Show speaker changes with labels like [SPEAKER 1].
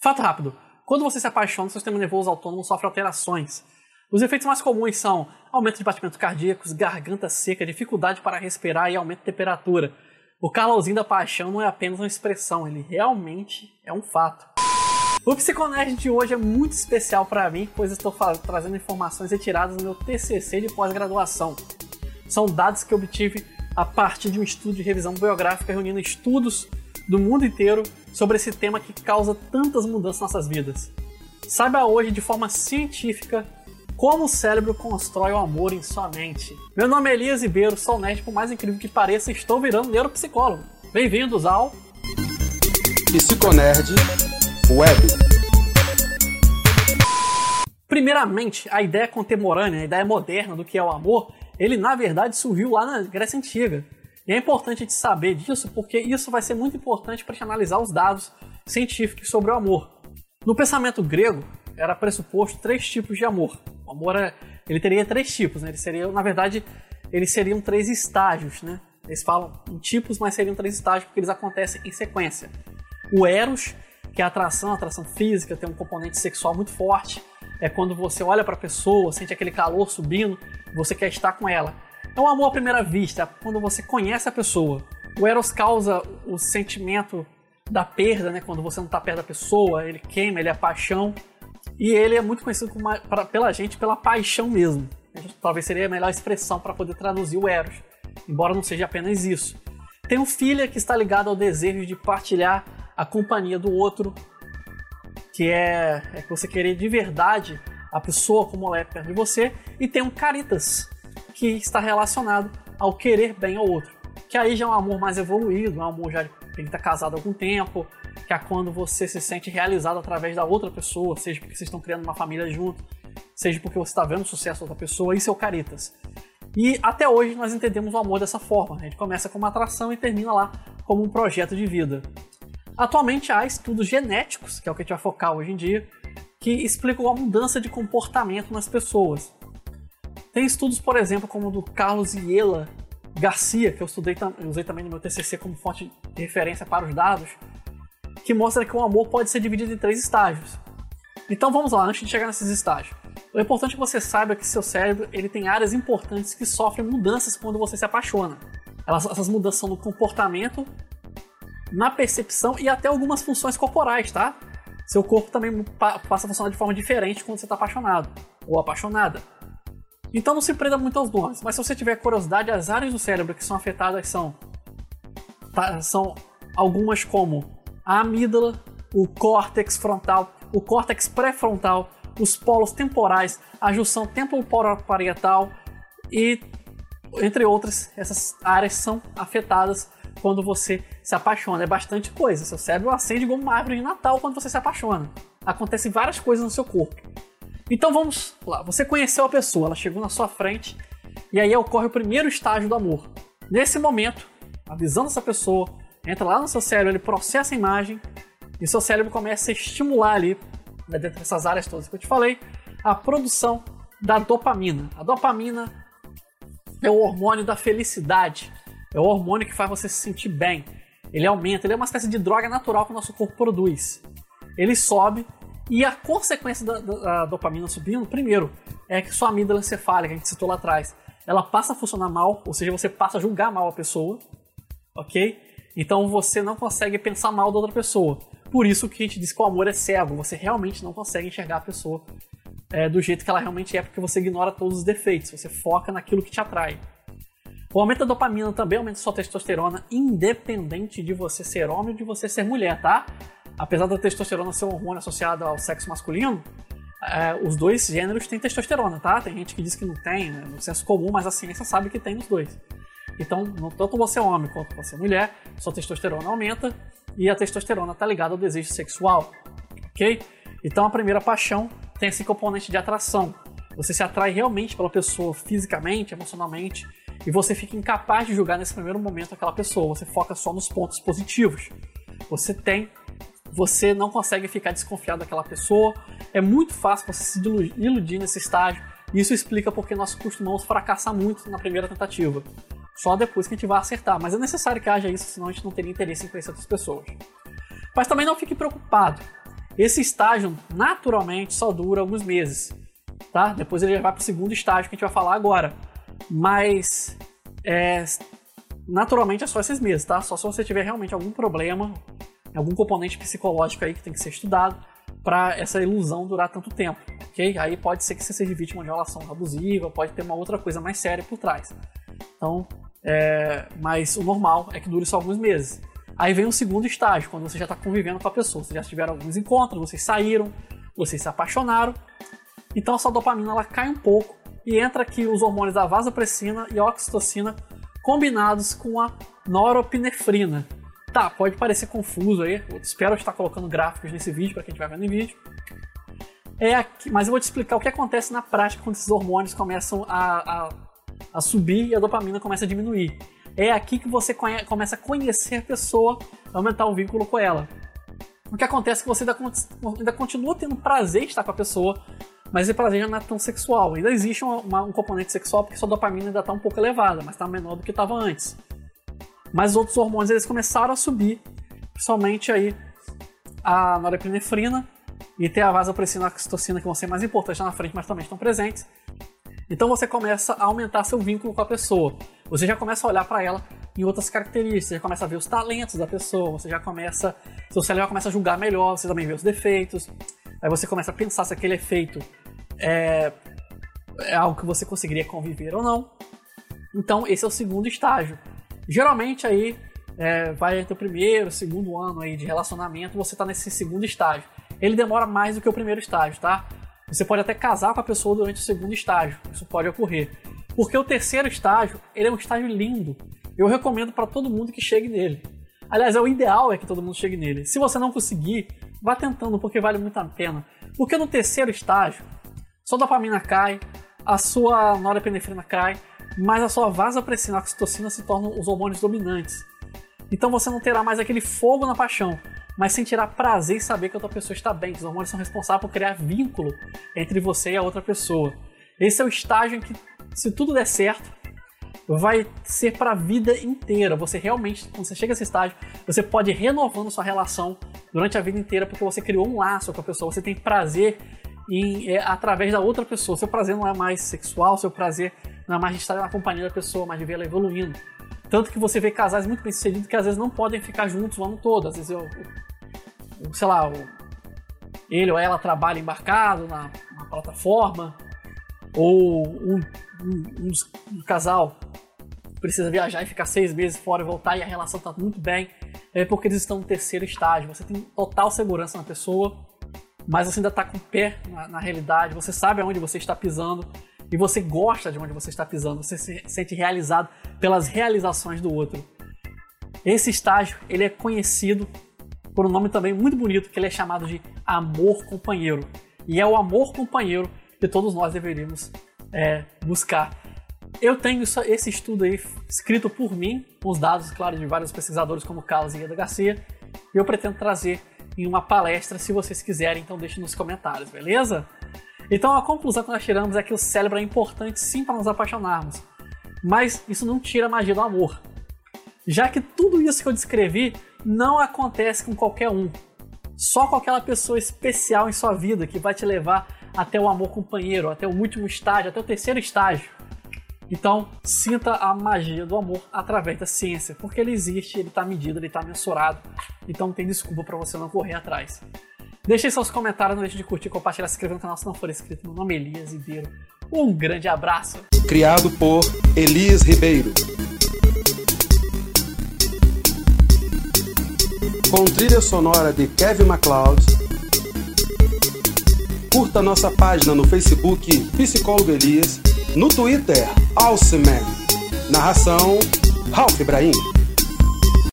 [SPEAKER 1] Fato rápido: quando você se apaixona, o sistema nervoso autônomo sofre alterações. Os efeitos mais comuns são aumento de batimentos cardíacos, garganta seca, dificuldade para respirar e aumento de temperatura. O calorzinho da paixão não é apenas uma expressão, ele realmente é um fato. O Psiconerd de hoje é muito especial para mim, pois estou trazendo informações retiradas do meu TCC de pós-graduação. São dados que obtive a partir de um estudo de revisão biográfica reunindo estudos do mundo inteiro sobre esse tema que causa tantas mudanças nas nossas vidas. Saiba hoje de forma científica como o cérebro constrói o amor em sua mente. Meu nome é Elias Ribeiro, sou nerd, por mais incrível que pareça, estou virando neuropsicólogo. Bem-vindos ao
[SPEAKER 2] Psiconerd Web.
[SPEAKER 1] Primeiramente, a ideia contemporânea, a ideia moderna do que é o amor, ele na verdade surgiu lá na Grécia Antiga. E é importante a gente saber disso porque isso vai ser muito importante para analisar os dados científicos sobre o amor. No pensamento grego, era pressuposto três tipos de amor. O amor é, ele teria três tipos, né? Ele seria, na verdade, eles seriam três estágios, né? Eles falam em tipos, mas seriam três estágios porque eles acontecem em sequência. O eros, que é a atração, a atração física, tem um componente sexual muito forte. É quando você olha para a pessoa, sente aquele calor subindo, você quer estar com ela. É um amor à primeira vista, quando você conhece a pessoa. O eros causa o sentimento da perda, né? Quando você não está perto da pessoa, ele queima, ele é paixão. E ele é muito conhecido pra, pela gente pela paixão mesmo. Talvez seria a melhor expressão para poder traduzir o eros, embora não seja apenas isso. Tem um filho que está ligado ao desejo de partilhar a companhia do outro, que é, é que você querer de verdade a pessoa como ela é perto de você, e tem um caritas, que está relacionado ao querer bem ao outro. Que aí já é um amor mais evoluído, um amor já que está casado há algum tempo, que é quando você se sente realizado através da outra pessoa, seja porque vocês estão criando uma família junto, seja porque você está vendo o sucesso da outra pessoa, isso é o caritas. E até hoje nós entendemos o amor dessa forma. A gente começa com uma atração e termina lá como um projeto de vida. Atualmente há estudos genéticos, que é o que a gente vai focar hoje em dia, que explicam a mudança de comportamento nas pessoas. Tem estudos, por exemplo, como o do Carlos Iela Garcia, que eu estudei usei também no meu TCC como fonte de referência para os dados, que mostra que o amor pode ser dividido em três estágios. Então vamos lá, antes de chegar nesses estágios. O importante é que você saiba que seu cérebro ele tem áreas importantes que sofrem mudanças quando você se apaixona. Elas, essas mudanças são no comportamento, na percepção e até algumas funções corporais, tá? Seu corpo também passa a funcionar de forma diferente quando você está apaixonado ou apaixonada. Então não se prenda muito aos nomes, mas se você tiver curiosidade, as áreas do cérebro que são afetadas são, tá, são algumas como a amígdala, o córtex frontal, o córtex pré-frontal, os polos temporais, a junção temporoparietal e entre outras, essas áreas são afetadas quando você se apaixona. É bastante coisa. Seu cérebro acende como uma árvore de Natal quando você se apaixona. Acontecem várias coisas no seu corpo. Então vamos lá, você conheceu a pessoa, ela chegou na sua frente e aí ocorre o primeiro estágio do amor. Nesse momento, a visão dessa pessoa entra lá no seu cérebro, ele processa a imagem e seu cérebro começa a estimular ali, né, dentro dessas áreas todas que eu te falei, a produção da dopamina. A dopamina é o hormônio da felicidade, é o hormônio que faz você se sentir bem. Ele aumenta, ele é uma espécie de droga natural que o nosso corpo produz. Ele sobe e a consequência da, da, dopamina subindo, primeiro, é que sua amígdala encefálica, a gente citou lá atrás, ela passa a funcionar mal, ou seja, você passa a julgar mal a pessoa, ok? Então você não consegue pensar mal da outra pessoa. Por isso que a gente diz que o amor é cego, você realmente não consegue enxergar a pessoa é, do jeito que ela realmente é, porque você ignora todos os defeitos, você foca naquilo que te atrai. O aumento da dopamina também aumenta sua testosterona, independente de você ser homem ou de você ser mulher, tá? Apesar da testosterona ser um hormônio associado ao sexo masculino, é, os dois gêneros têm testosterona, tá? Tem gente que diz que não tem, né? no senso comum, mas a ciência sabe que tem nos dois. Então, tanto você é homem quanto você é mulher, sua testosterona aumenta e a testosterona está ligada ao desejo sexual, ok? Então, a primeira paixão tem esse componente de atração. Você se atrai realmente pela pessoa fisicamente, emocionalmente, e você fica incapaz de julgar nesse primeiro momento aquela pessoa. Você foca só nos pontos positivos. Você tem você não consegue ficar desconfiado daquela pessoa. É muito fácil você se iludir nesse estágio. Isso explica porque nós costumamos fracassar muito na primeira tentativa. Só depois que a gente vai acertar. Mas é necessário que haja isso, senão a gente não teria interesse em conhecer outras pessoas. Mas também não fique preocupado. Esse estágio, naturalmente, só dura alguns meses, tá? Depois ele vai para o segundo estágio que a gente vai falar agora. Mas, é, naturalmente, é só esses meses, tá? Só se você tiver realmente algum problema, algum componente psicológico aí que tem que ser estudado para essa ilusão durar tanto tempo, ok? Aí pode ser que você seja vítima de relação abusiva, pode ter uma outra coisa mais séria por trás. Então, é, mas o normal é que dure só alguns meses. Aí vem o segundo estágio, quando você já está convivendo com a pessoa. Vocês já tiveram alguns encontros, vocês saíram, vocês se apaixonaram. Então essa dopamina ela cai um pouco e entra aqui os hormônios da vasopressina e oxitocina combinados com a noropinefrina. Tá, pode parecer confuso aí. Eu espero estar colocando gráficos nesse vídeo para quem estiver vendo em vídeo. É aqui, mas eu vou te explicar o que acontece na prática quando esses hormônios começam a, a, a subir e a dopamina começa a diminuir é aqui que você conhece, começa a conhecer a pessoa, aumentar o vínculo com ela. O que acontece é que você ainda, ainda continua tendo prazer de estar com a pessoa, mas esse prazer já não é tão sexual. Ainda existe uma, uma, um componente sexual porque sua dopamina ainda está um pouco elevada, mas está menor do que estava antes. Mas os outros hormônios eles começaram a subir, principalmente aí a norepinefrina e tem a vasopressina e a oxitocina que vão ser mais importantes lá na frente, mas também estão presentes. Então você começa a aumentar seu vínculo com a pessoa. Você já começa a olhar para ela em outras características, você já começa a ver os talentos da pessoa, você já começa, seu cérebro já começa a julgar melhor, você também vê os defeitos. Aí você começa a pensar se aquele efeito é, é algo que você conseguiria conviver ou não. Então esse é o segundo estágio. Geralmente aí é, vai entre o primeiro, segundo ano aí de relacionamento, você está nesse segundo estágio. Ele demora mais do que o primeiro estágio, tá? Você pode até casar com a pessoa durante o segundo estágio. Isso pode ocorrer. Porque o terceiro estágio, ele é um estágio lindo. Eu recomendo para todo mundo que chegue nele. Aliás, é o ideal é que todo mundo chegue nele. Se você não conseguir, vá tentando, porque vale muito a pena. Porque no terceiro estágio, sua dopamina cai, a sua norepinefrina cai, mas a sua vasopressina e oxitocina se tornam os hormônios dominantes. Então você não terá mais aquele fogo na paixão mas sentirá prazer em saber que a outra pessoa está bem, os hormônios são responsáveis por criar vínculo entre você e a outra pessoa. Esse é o estágio em que, se tudo der certo, vai ser para a vida inteira. Você realmente, quando você chega a esse estágio, você pode ir renovando sua relação durante a vida inteira porque você criou um laço com a pessoa. Você tem prazer em, é, através da outra pessoa. Seu prazer não é mais sexual, seu prazer não é mais estar na companhia da pessoa, mas de ver ela evoluindo. Tanto que você vê casais muito bem sucedidos que às vezes não podem ficar juntos o ano todo. Às vezes eu, sei lá, o, ele ou ela trabalha embarcado na, na plataforma, ou um, um, um, um, casal precisa viajar e ficar seis meses fora e voltar e a relação está muito bem, é porque eles estão no terceiro estágio. Você tem total segurança na pessoa, mas você ainda está com o pé na, na realidade, você sabe aonde você está pisando e você gosta de onde você está pisando, você se sente realizado pelas realizações do outro. Esse estágio ele é conhecido por um nome também muito bonito, que ele é chamado de amor companheiro. E é o amor companheiro que todos nós deveríamos é, buscar. Eu tenho esse estudo aí escrito por mim, com os dados, claro, de vários pesquisadores como Carlos e Eda Garcia, e eu pretendo trazer em uma palestra, se vocês quiserem, então deixe nos comentários, beleza? Então a conclusão que nós tiramos é que o cérebro é importante sim para nos apaixonarmos, mas isso não tira a magia do amor. Já que tudo isso que eu descrevi não acontece com qualquer um. Só com aquela pessoa especial em sua vida que vai te levar até o amor companheiro, até o último estágio, até o terceiro estágio. Então, sinta a magia do amor através da ciência, porque ele existe, ele está medido, ele está mensurado. Então não tem desculpa para você não correr atrás. Deixe seus comentários, não deixe de curtir, compartilhar, se inscrever no canal se não for inscrito. Meu nome é Elias Ribeiro. Um grande abraço.
[SPEAKER 2] Criado por Elias Ribeiro. com trilha sonora de Kevin MacLeod. Curta nossa página no Facebook Psicólogo Elias, no Twitter Alceman. Narração Ralph Ibrahim.